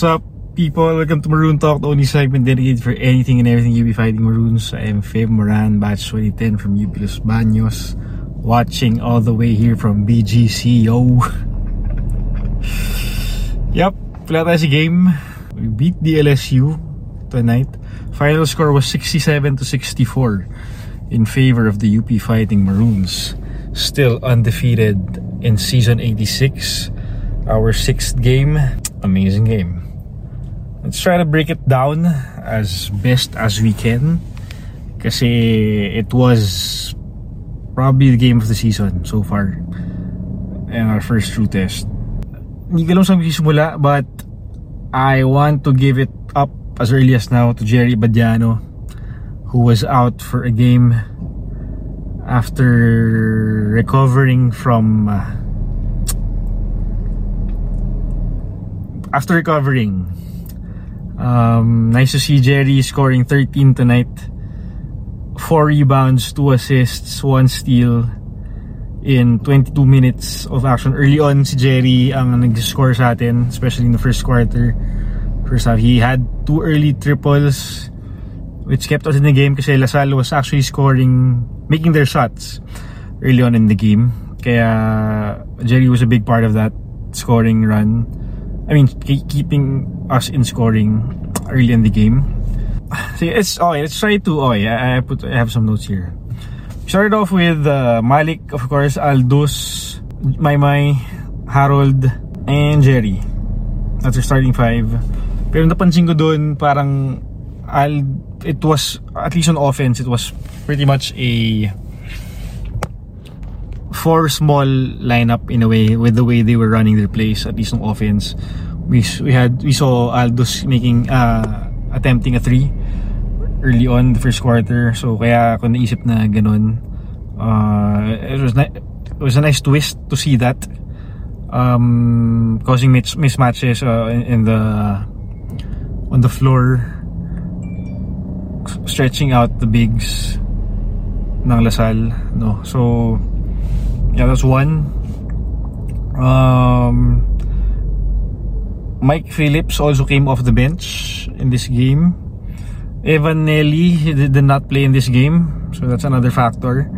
What's up, people? Welcome to Maroon Talk, the only segment dedicated for anything and everything UP Fighting Maroons. I am Feb Moran, batch 2010 from UP Los Baños, watching all the way here from BGC, yo. yep, wala tayo si game. We beat the LSU tonight. Final score was 67 to 64 in favor of the UP Fighting Maroons. Still undefeated in season 86. Our sixth game. Amazing game. Let's try to break it down as best as we can. Kasi it was probably the game of the season so far. And our first true test. Hindi ko lang sa magsisimula but I want to give it up as early as now to Jerry Badiano who was out for a game after recovering from uh, after recovering um, nice to see Jerry scoring 13 tonight. 4 rebounds 2 assists 1 steal in 22 minutes of action. Early on si Jerry ang nag-score sa atin especially in the first quarter. First half he had two early triples which kept us in the game kasi Lasal was actually scoring making their shots early on in the game. Kaya Jerry was a big part of that scoring run I mean keeping us in scoring early in the game. So it's okay let's try to okay I, I put I have some notes here. Started off with uh, Malik of course Aldous Maymay Harold and Jerry. That's our starting five. Pero napansin ko doon parang I'll, it was at least on offense it was pretty much a four small lineup in a way with the way they were running their plays at least on offense. We we had we saw Aldous making uh, attempting a three early on the first quarter. So kaya ako naisip na ganun. Uh, it was it was a nice twist to see that um, causing mis mismatches uh, in, in the on the floor stretching out the bigs ng Lasal no? So yeah that's one. Um Mike Phillips also came off the bench in this game. Evan Nelly did not play in this game so that's another factor.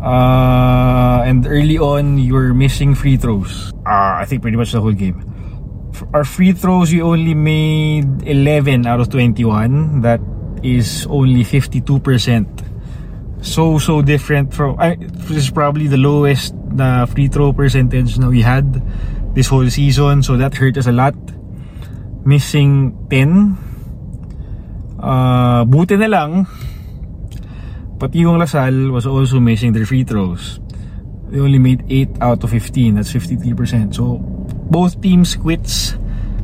Uh, and early on you were missing free throws. Uh, I think pretty much the whole game. Our free throws we only made 11 out of 21 that is only 52%. So, so different from, I, this is probably the lowest na free throw percentage na we had this whole season. So that hurt us a lot. Missing 10. Uh, buti na lang, pati yung Lasal was also missing their free throws. They only made 8 out of 15. That's 53%. So, both teams quits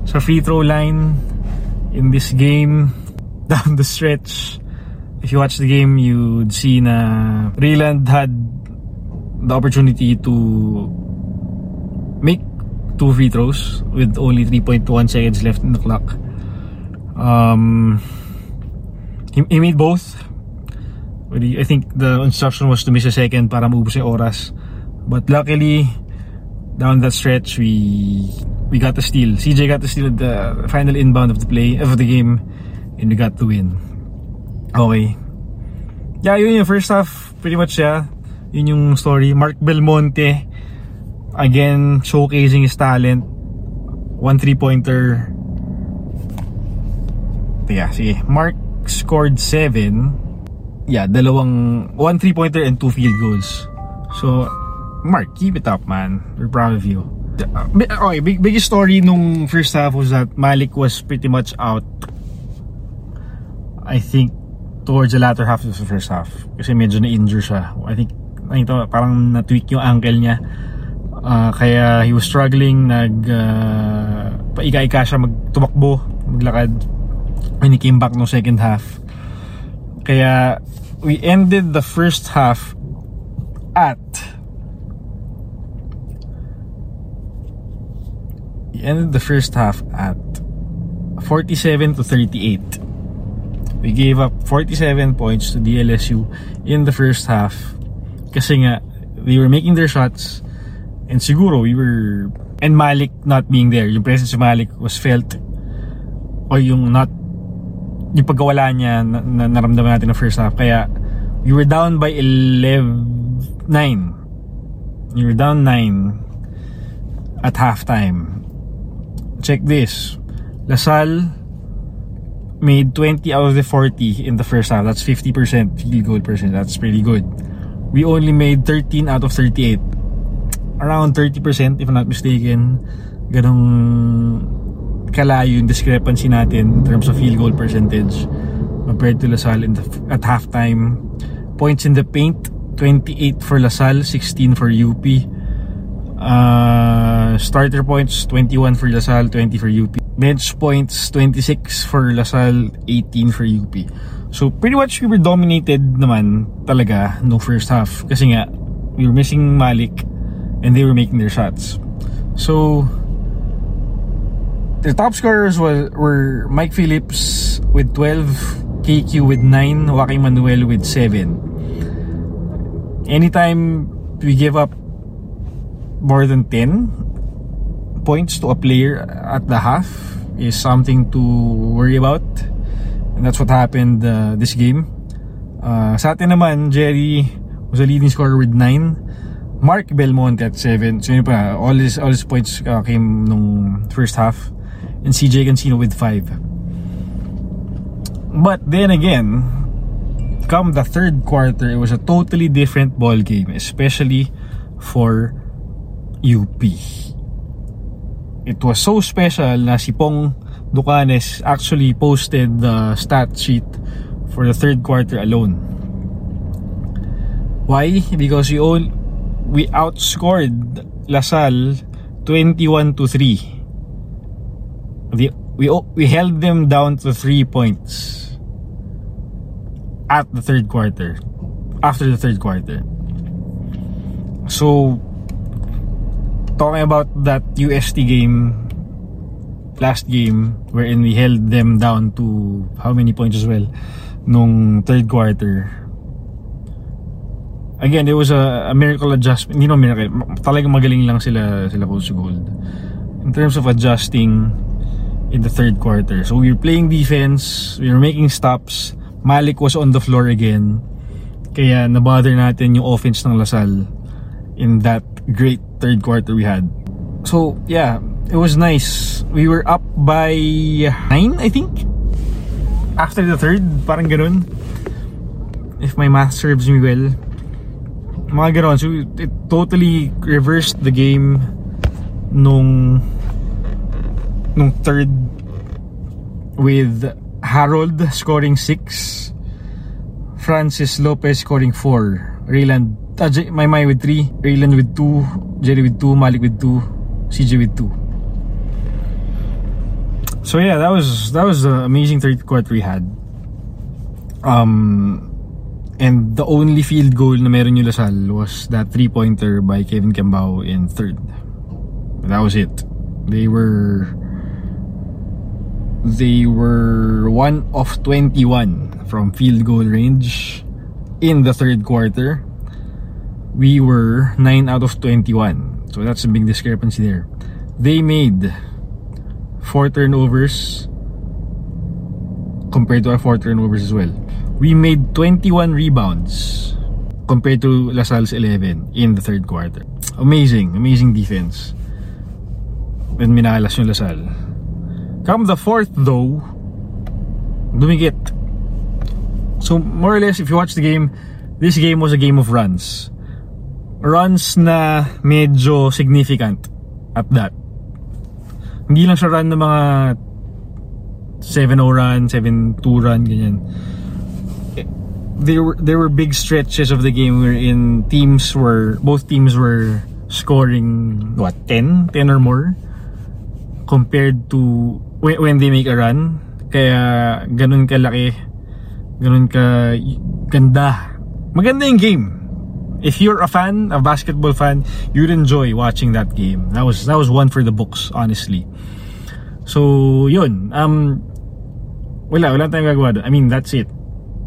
sa free throw line in this game down the stretch. If you watch the game, you'd see na Rayland had the opportunity to make two free throws with only 3.1 seconds left in the clock. Um, he, he made both. I think the instruction was to miss a second para maubos yung oras. But luckily, down that stretch, we we got the steal. CJ got the steal at the final inbound of the play of the game and we got the win. Okay. Yeah, yun yung first half. Pretty much yeah. Yun yung story. Mark Belmonte again showcasing his talent. One three-pointer. Yeah, sige. Mark scored 7. Yeah, dalawang one three-pointer and two field goals. So, Mark, keep it up, man. We're proud of you. Okay, big, biggest story nung first half was that Malik was pretty much out I think towards the latter half of the first half. Kasi medyo na-injure siya. I think nakita, parang na-tweak yung ankle niya. Uh, kaya he was struggling nag uh, paika-ika siya magtumakbo maglakad. When he came back no second half. Kaya we ended the first half at we ended the first half at 47 to 38 we gave up 47 points to DLSU in the first half kasi nga they were making their shots and siguro we were and Malik not being there yung presence of Malik was felt o yung not yung pagkawala niya na, na naramdaman natin ng first half. Kaya we were down by 11 9 we were down 9 at halftime. Check this. Lasal made 20 out of the 40 in the first half that's 50% field goal percent that's pretty good we only made 13 out of 38 around 30% if I'm not mistaken ganong kalayo yung discrepancy natin in terms of field goal percentage compared to Lasal in the, at halftime. Points in the paint, 28 for Lasal, 16 for UP. Uh, starter points, 21 for Lasal, 20 for UP. Bench points, 26 for Lasal, 18 for UP. So pretty much we were dominated naman talaga no first half. Kasi nga, we were missing Malik and they were making their shots. So, the top scorers were, were Mike Phillips with 12, KQ with 9, Joaquin Manuel with 7. Anytime we give up more than 10 points to a player at the half is something to worry about. And that's what happened uh, this game. Uh, sa atin naman, Jerry was a leading scorer with 9. Mark Belmonte at 7. So yun pa, all his, all his points uh, came nung first half and CJ Cancino with 5. But then again, come the third quarter, it was a totally different ball game, especially for UP. It was so special na si Pong Ducanes actually posted the stat sheet for the third quarter alone. Why? Because we all we outscored LaSalle 21 to 3 the, we we held them down to three points at the third quarter after the third quarter so talking about that UST game last game wherein we held them down to how many points as well nung third quarter again it was a, a miracle adjustment hindi no miracle talagang magaling lang sila sila Coach Gold in terms of adjusting in the third quarter. So we were playing defense, we were making stops. Malik was on the floor again. Kaya nabother natin yung offense ng Lasal in that great third quarter we had. So yeah, it was nice. We were up by 9 I think. After the third, parang ganun. If my math serves me well. Mga ganun. So it totally reversed the game nung nung third with Harold scoring 6 Francis Lopez scoring 4 Rayland my my with 3 Rayland with 2 Jerry with 2 Malik with 2 CJ with 2 so yeah that was that was the amazing third quarter we had. Um and the only field goal na meron yung Lasal was that three pointer by Kevin Cambao in third. That was it. They were they were 1 of 21 from field goal range in the third quarter. We were 9 out of 21. So that's a big discrepancy there. They made 4 turnovers compared to our 4 turnovers as well. We made 21 rebounds compared to LaSalle's 11 in the third quarter. Amazing, amazing defense. When minalas yung LaSalle. Come the fourth though, dumigit. So more or less, if you watch the game, this game was a game of runs. Runs na medyo significant at that. Hindi lang siya run ng mga 7-0 run, 7-2 run, ganyan. There were, there were big stretches of the game wherein teams were, both teams were scoring, what, 10? 10 or more? Compared to when, when they make a run. Kaya ganun kalaki, ganun ka ganda. Maganda yung game. If you're a fan, a basketball fan, you'd enjoy watching that game. That was that was one for the books, honestly. So, yun. Um wala, wala tayong gagawa. I mean, that's it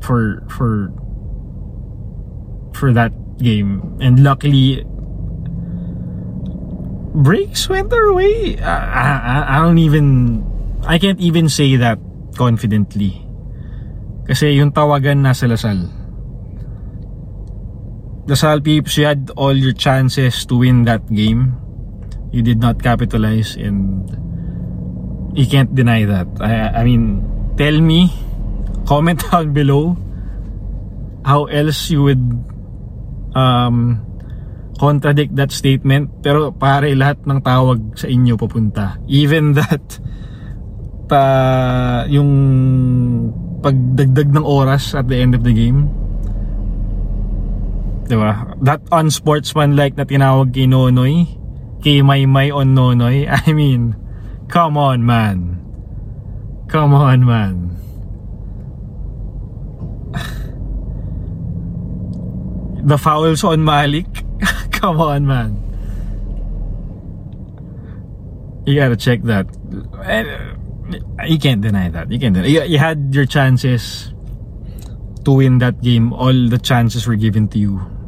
for for for that game. And luckily breaks went our way. I, I, I don't even I can't even say that confidently. Kasi yung tawagan nasa Lasal. Lasal peeps, you had all your chances to win that game. You did not capitalize and you can't deny that. I, I mean, tell me, comment down below how else you would um, contradict that statement. Pero pare lahat ng tawag sa inyo papunta. Even that uh, yung pagdagdag ng oras at the end of the game. Diba? That unsportsmanlike na tinawag kay Nonoy, kay Maymay on Nonoy, I mean, come on man. Come on man. The fouls on Malik, come on man. You gotta check that. Eh, you can't deny that. You can't deny. You, you had your chances to win that game. All the chances were given to you.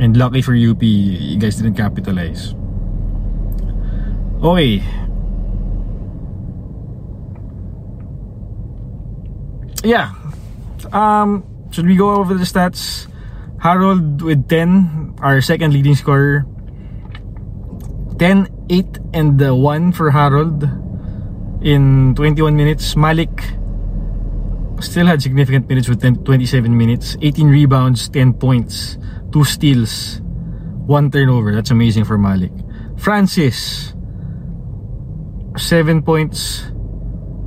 And lucky for UP, you guys didn't capitalize. Okay. Yeah. Um, should we go over the stats? Harold with 10, our second leading scorer. 10, 8, and uh, 1 for Harold in 21 minutes. Malik still had significant minutes with 10, 27 minutes. 18 rebounds, 10 points, 2 steals, 1 turnover. That's amazing for Malik. Francis, 7 points,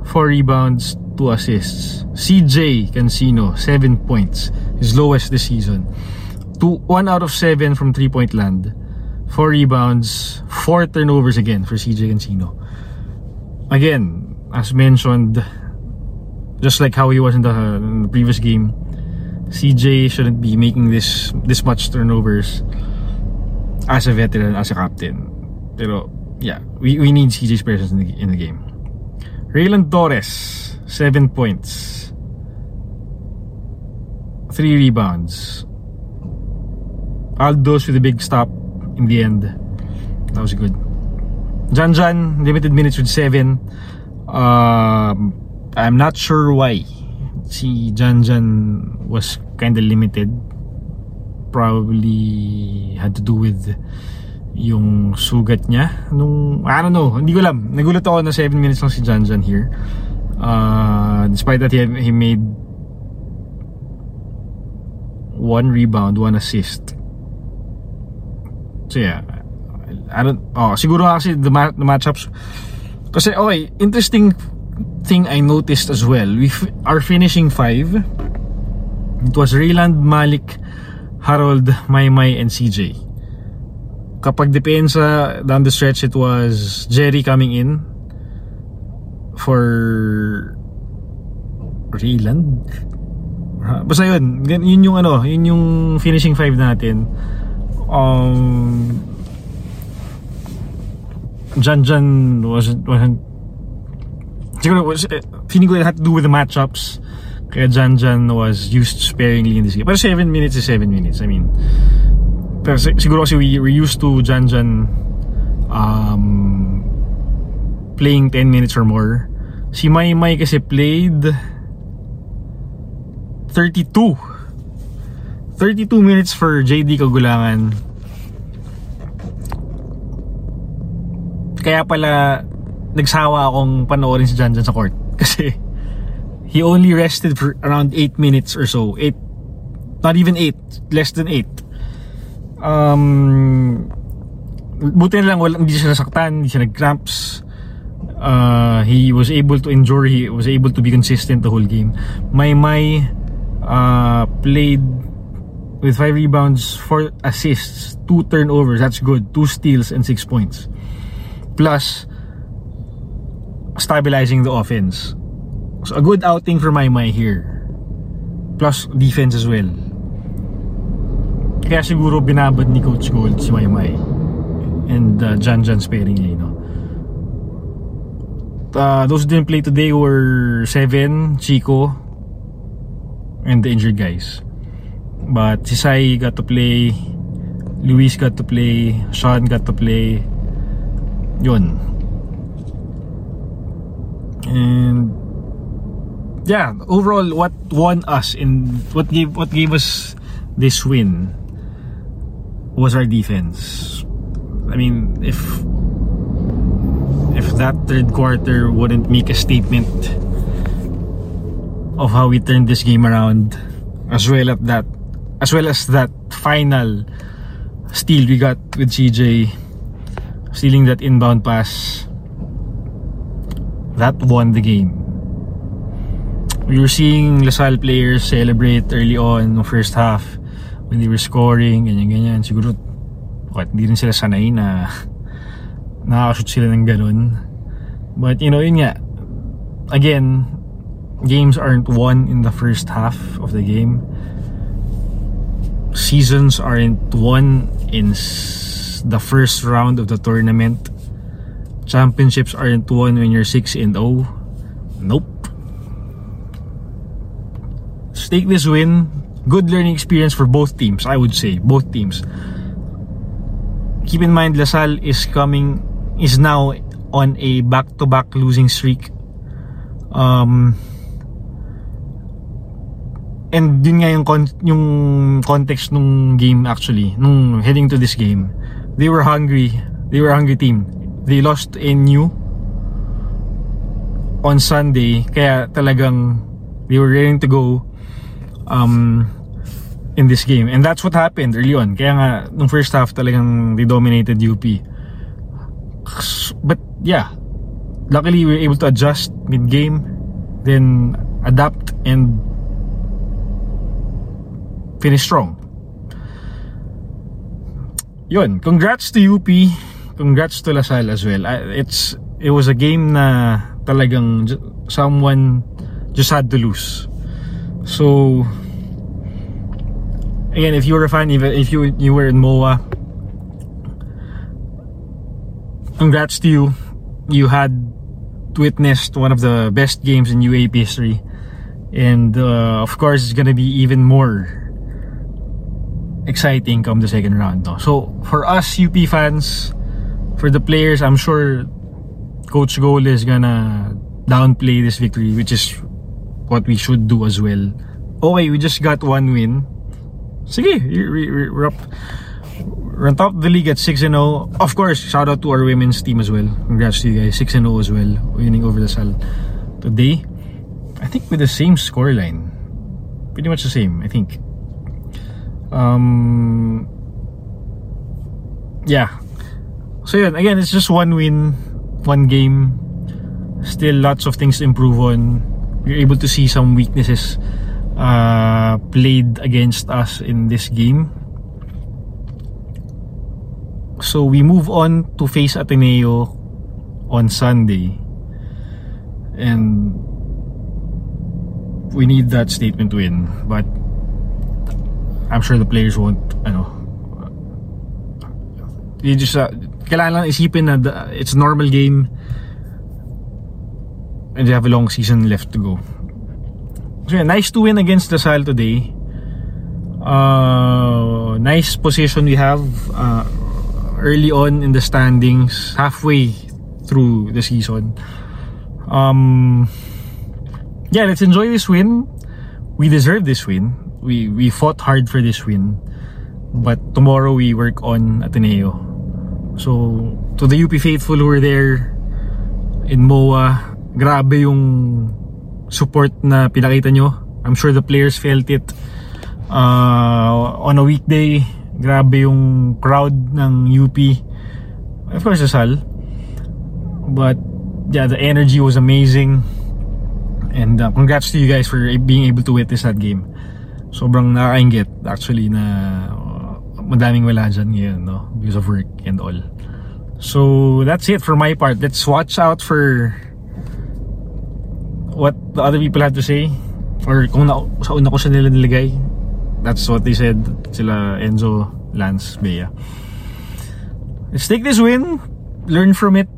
4 rebounds, 2 assists. CJ Cancino, 7 points. His lowest this season. Two, 1 out of 7 from 3 point land. 4 rebounds, 4 turnovers again for CJ Cancino again, as mentioned, just like how he was in the, in the previous game, CJ shouldn't be making this this much turnovers as a veteran, as a captain. Pero yeah, we, we need CJ's presence in the, in the game. Raylan Torres, 7 points. 3 rebounds. Aldos with a big stop in the end. That was good. Jan Jan, limited minutes with 7. Um, I'm not sure why si Jan Jan was kind of limited. Probably had to do with yung sugat niya. Nung I don't know hindi ko alam. Nagulat ako na 7 minutes lang si Jan Jan here. Uh, despite that he, he made one rebound one assist. So yeah. I don't, oh, siguro kasi the, ma- the matchups, kasi okay, interesting thing I noticed as well, we are finishing five. It was Rayland, Malik, Harold, Maymay, and CJ. Kapag depensa down the stretch, it was Jerry coming in for Rayland. Basta yun, yun yung ano, yun yung finishing five natin. Um, Jan Jan wasn't, wasn't siguro was, uh, feeling ko it had to do with the matchups. Kaya Jan Jan was used sparingly in this game. Pero 7 minutes is 7 minutes. I mean pero siguro kasi we, we're used to Jan Jan um, playing 10 minutes or more. Si May May kasi played 32 32 minutes for JD Kagulangan. Kaya pala nagsawa akong panoorin si Jan Jan sa court. Kasi he only rested for around 8 minutes or so. 8 not even 8 less than 8 um buti na lang wala, hindi siya nasaktan hindi siya nag-cramps. Uh, he was able to endure he was able to be consistent the whole game. May May uh, played with 5 rebounds 4 assists 2 turnovers that's good 2 steals and 6 points. Plus stabilizing the offense. So a good outing for Maymay here. Plus defense as well. Kaya siguro binabad ni Coach Gold si Maymay. And uh, Jan Jan sparingly, no? Uh, those who didn't play today were Seven, Chico, and the injured guys. But si Sai got to play, Luis got to play, Sean got to play, yun And yeah, overall what won us in what gave what gave us this win was our defense. I mean, if if that third quarter wouldn't make a statement of how we turned this game around as well as that as well as that final steal we got with CJ stealing that inbound pass that won the game we were seeing Lasal players celebrate early on the first half when they were scoring ganyan ganyan siguro bakit hindi rin sila sanay na nakakashoot sila ng ganun but you know yun nga again games aren't won in the first half of the game. Seasons aren't won in the first round of the tournament. Championships aren't won when you're 6 and 0. Nope. Let's take this win. Good learning experience for both teams, I would say. Both teams. Keep in mind, Lasal is coming, is now on a back-to-back -back losing streak. Um, and yun nga yung, con- yung context nung game actually nung heading to this game they were hungry they were a hungry team they lost new on Sunday. Kaya talagang they were ready to go um in this game. And that's what happened early on. Kaya nga nung first half talagang they dominated UP but yeah. Luckily we were able to adjust mid game then adapt and finish strong. Yun, congrats to UP. Congrats to Lasal as well. It's it was a game na talagang someone just had to lose. So again, if you were a fan, even if you you were in MOA, congrats to you. You had witnessed one of the best games in UAP history, and uh, of course, it's gonna be even more exciting come the second round. No? So, for us UP fans, for the players, I'm sure Coach Goal is gonna downplay this victory, which is what we should do as well. Okay, we just got one win. Sige, we're up. We're on top of the league at 6-0. Of course, shout out to our women's team as well. Congrats to you guys. 6-0 as well. Winning over the Sal today. I think with the same scoreline. Pretty much the same, I think. Um, yeah. So again, it's just one win, one game. Still lots of things to improve on. We're able to see some weaknesses uh, played against us in this game. So we move on to face Ateneo on Sunday. And we need that statement win. But I'm sure the players won't ano you just uh, kailangan lang isipin na it's normal game. And they have a long season left to go. So yeah, nice to win against the Sal today. Uh, nice position we have uh, early on in the standings halfway through the season. Um yeah let's enjoy this win. We deserve this win. We we fought hard for this win. But tomorrow we work on Ateneo so to the UP faithful who were there in MOA grabe yung support na pinakita nyo. I'm sure the players felt it. Uh, on a weekday grabe yung crowd ng UP of course Asal. But yeah the energy was amazing. And uh, congrats to you guys for being able to witness that game. Sobrang nakakaingit actually na madaming wala dyan ngayon no? Because of work and all. So that's it for my part. Let's watch out for what the other people had to say. Or kung na, sa una ko siya nila nilagay. That's what they said. Sila Enzo Lance Bea. Let's take this win learn from it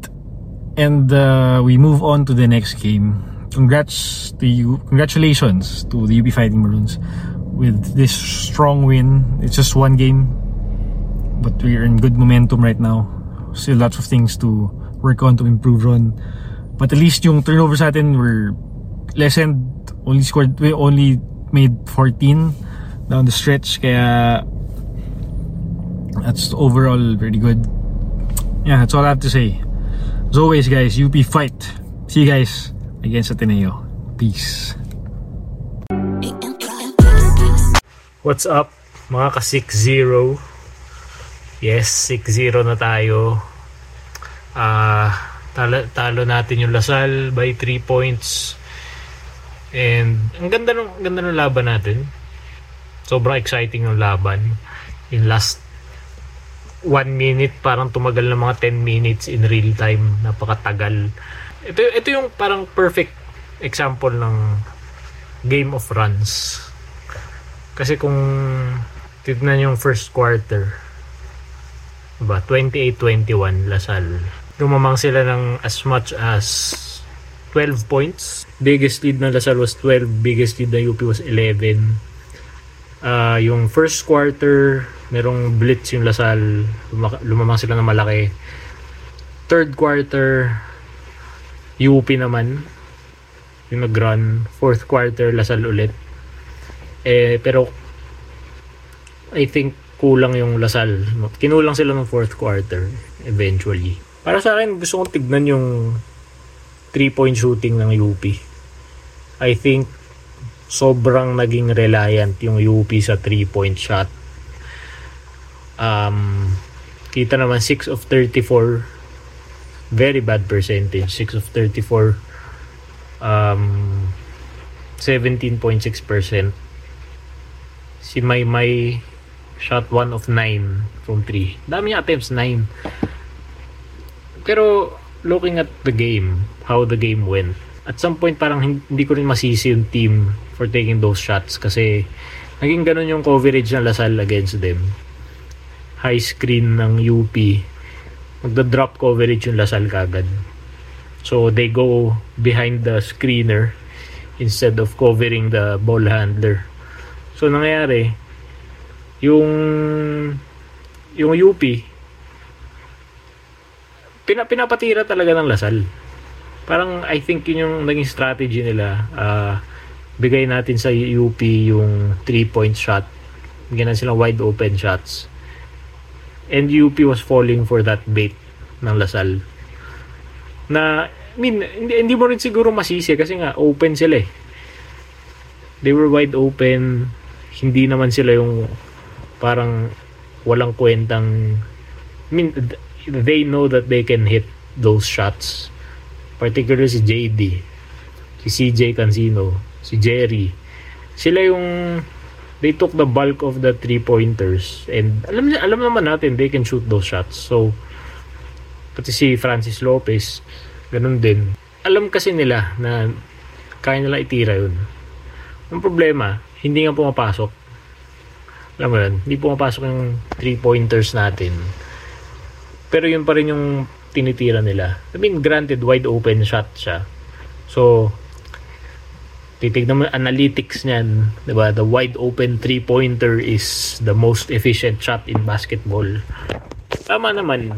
and uh, we move on to the next game. Congrats to you. Congratulations to the UP Fighting Maroons with this strong win. It's just one game, but we're in good momentum right now. Still lots of things to work on to improve on. But at least yung turnovers natin were lessened. Only scored, we only made 14 down the stretch. Kaya that's overall pretty good. Yeah, that's all I have to say. As always guys, UP fight. See you guys against Ateneo. Peace. What's up mga ka 6-0 Yes, 6-0 na tayo. Ah, talo, talo natin yung Lasal by 3 points. And ang ganda ng ganda ng laban natin. Sobrang exciting yung laban. In last 1 minute parang tumagal ng mga 10 minutes in real time. Napakatagal. Ito, ito yung parang perfect example ng game of runs. Kasi kung tignan yung first quarter, ba 28-21 Lasal. Lumamang sila ng as much as 12 points. Biggest lead ng Lasal was 12, biggest lead ng UP was 11. Uh, yung first quarter, merong blitz yung Lasal, lumamang sila ng malaki. Third quarter, UP naman, yung nag-run. Fourth quarter, Lasal ulit eh, pero I think kulang yung Lasal. Kinulang sila ng fourth quarter eventually. Para sa akin, gusto kong tignan yung 3-point shooting ng UP. I think sobrang naging reliant yung UP sa 3-point shot. Um, kita naman 6 of 34 very bad percentage 6 of 34 um, 17.6% si Maymay shot 1 of 9 from 3. Dami niya attempts, 9. Pero looking at the game, how the game went, at some point parang hindi ko rin masisi yung team for taking those shots kasi naging ganun yung coverage ng Lasal against them. High screen ng UP. Magda-drop coverage yung Lasal kagad. So they go behind the screener instead of covering the ball handler. So nangyayari yung yung UP pina, pinapatira talaga ng Lasal. Parang I think yun yung naging strategy nila. Uh, bigay natin sa UP yung 3-point shot. Bigyan na silang wide open shots. And UP was falling for that bait ng Lasal. Na, I mean, hindi, hindi mo rin siguro masisi kasi nga open sila eh. They were wide open hindi naman sila yung parang walang kwentang I mean they know that they can hit those shots. Particularly si JD si CJ Cancino si Jerry. Sila yung they took the bulk of the three pointers and alam alam naman natin they can shoot those shots. So pati si Francis Lopez ganun din. Alam kasi nila na kaya nila itira yun. Ang problema hindi nga pumapasok. Alam mo yun, hindi pumapasok yung 3-pointers natin. Pero yun pa rin yung tinitira nila. I mean, granted, wide open shot siya. So, titignan mo analytics niyan, 'di ba? The wide open three-pointer is the most efficient shot in basketball. Tama naman.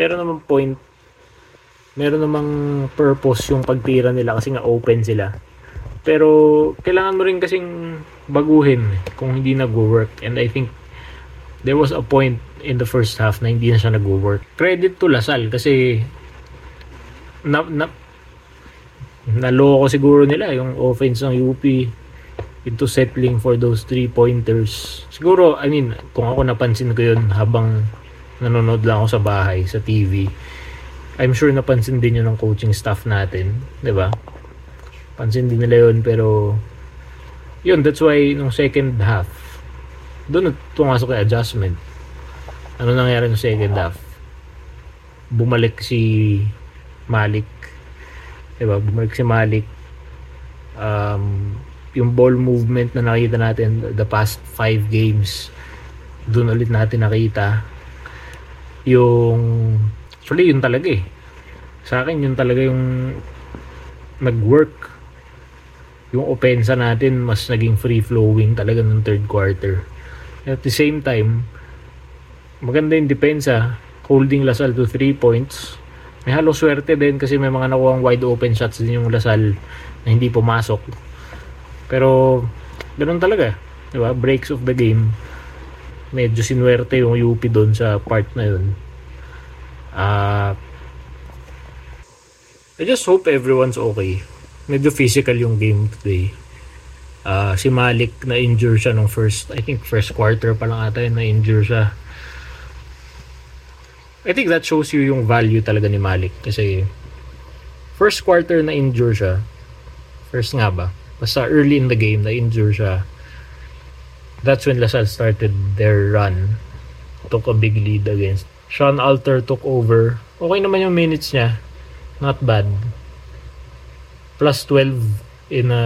Meron namang point. Meron namang purpose yung pagtira nila kasi nga open sila. Pero kailangan mo rin kasing baguhin kung hindi nagwo-work and I think there was a point in the first half na hindi na siya nagwo-work. Credit to Lasal kasi na, na naloko siguro nila yung offense ng UP into settling for those three pointers. Siguro, I mean, kung ako napansin ko yun habang nanonood lang ako sa bahay, sa TV, I'm sure napansin din yun ng coaching staff natin, 'di ba? Pansin din nila yun pero yun that's why nung second half doon tumasok yung adjustment. Ano nangyari nung second half? Bumalik si Malik. Diba? Bumalik si Malik. Um, yung ball movement na nakita natin the past 5 games doon ulit natin nakita. Yung actually yun talaga eh. Sa akin yun talaga yung nag-work yung opensa natin mas naging free flowing talaga ng third quarter. At the same time, maganda yung depensa, holding Lasal to 3 points may halo swerte din kasi may mga nakuha wide open shots din yung Lasal na hindi pumasok. Pero ganun talaga, 'di ba? Breaks of the game. Medyo sinuwerte yung UP doon sa part na 'yun. Uh, I just hope everyone's okay. Medyo physical yung game today. Uh, si Malik na injure siya nung first, I think first quarter pa lang ata na injure siya. I think that shows you yung value talaga ni Malik kasi first quarter na injure siya. First nga ba? Basta early in the game na injure siya. That's when Lasal started their run. Took a big lead against. Sean Alter took over. Okay naman yung minutes niya. Not bad. Plus 12 in a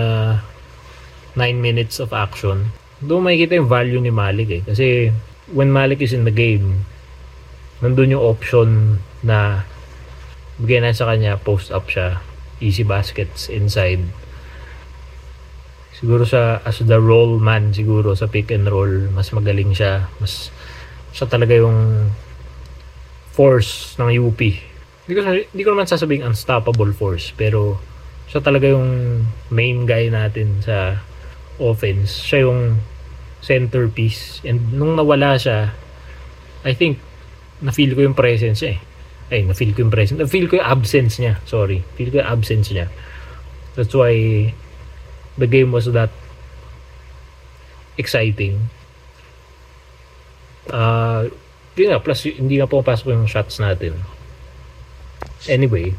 9 minutes of action. Doon makikita yung value ni Malik eh. Kasi when Malik is in the game, nandun yung option na bigyan na sa kanya, post up siya, easy baskets inside. Siguro sa as the roll man siguro sa pick and roll, mas magaling siya. Mas siya talaga yung force ng UP. Hindi ko, hindi ko naman sasabing unstoppable force, pero siya talaga yung main guy natin sa offense. Siya yung centerpiece. And nung nawala siya, I think, na-feel ko yung presence niya eh. Ay, na-feel ko yung presence. Na-feel ko yung absence niya. Sorry. Feel ko yung absence niya. That's why the game was that exciting. Uh, yun nga, plus hindi nga pumapasok yung shots natin. Anyway,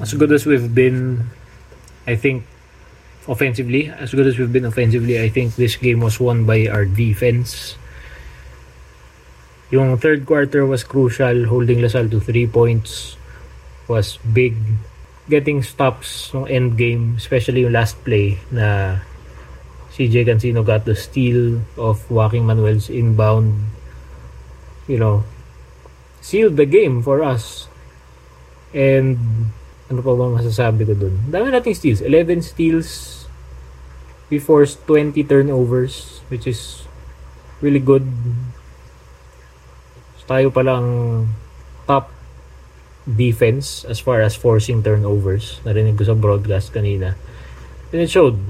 as good as we've been, I think offensively, as good as we've been offensively, I think this game was won by our defense. Yung third quarter was crucial, holding Lasal to 3 points was big. Getting stops ng end game, especially yung last play na CJ Cancino got the steal of Joaquin Manuel's inbound. You know, sealed the game for us. And ano pa ba masasabi ko dun? Dami nating steals. 11 steals. We forced 20 turnovers, which is really good. So, tayo palang top defense as far as forcing turnovers. Narinig ko sa broadcast kanina. And it showed.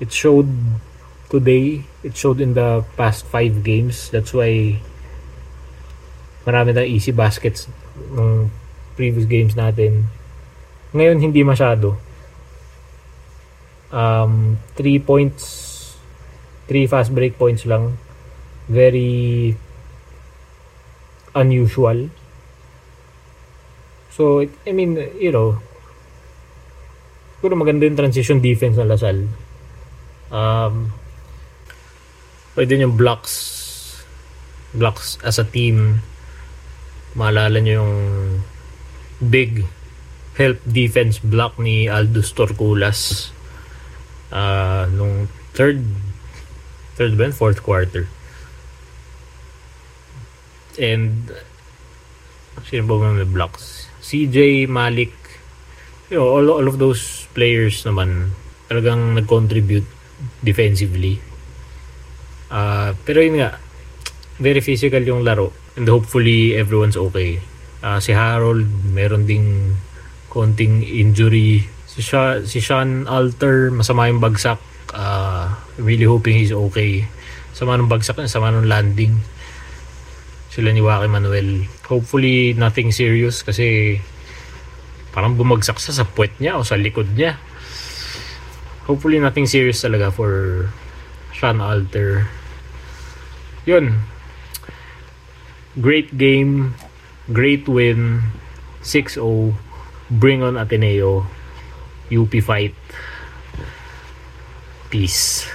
It showed today. It showed in the past five games. That's why marami na easy baskets ng previous games natin. Ngayon, hindi masyado. Um, 3 points, 3 fast break points lang. Very unusual. So, it, I mean, you know, siguro maganda yung transition defense ng Lasal. Um, pwede yung blocks blocks as a team maalala nyo yung big help defense block ni Aldous Torculas uh, nung third third ba fourth quarter. And sino ba may blocks? CJ Malik. You know, all, all of those players naman talagang nag-contribute defensively. Uh, pero yun nga very physical yung laro and hopefully everyone's okay uh, si Harold meron ding konting injury. Si, Sha, si Sean Alter masama yung bagsak. Uh, really hoping he's okay. Sama ng bagsak sama ng landing. Sila ni Joaquin Manuel. Hopefully nothing serious kasi parang bumagsak sa sa puwet niya o sa likod niya. Hopefully nothing serious talaga for Sean Alter. Yun. Great game Great win. 6-0. Bring on Ateneo. UP fight. Peace.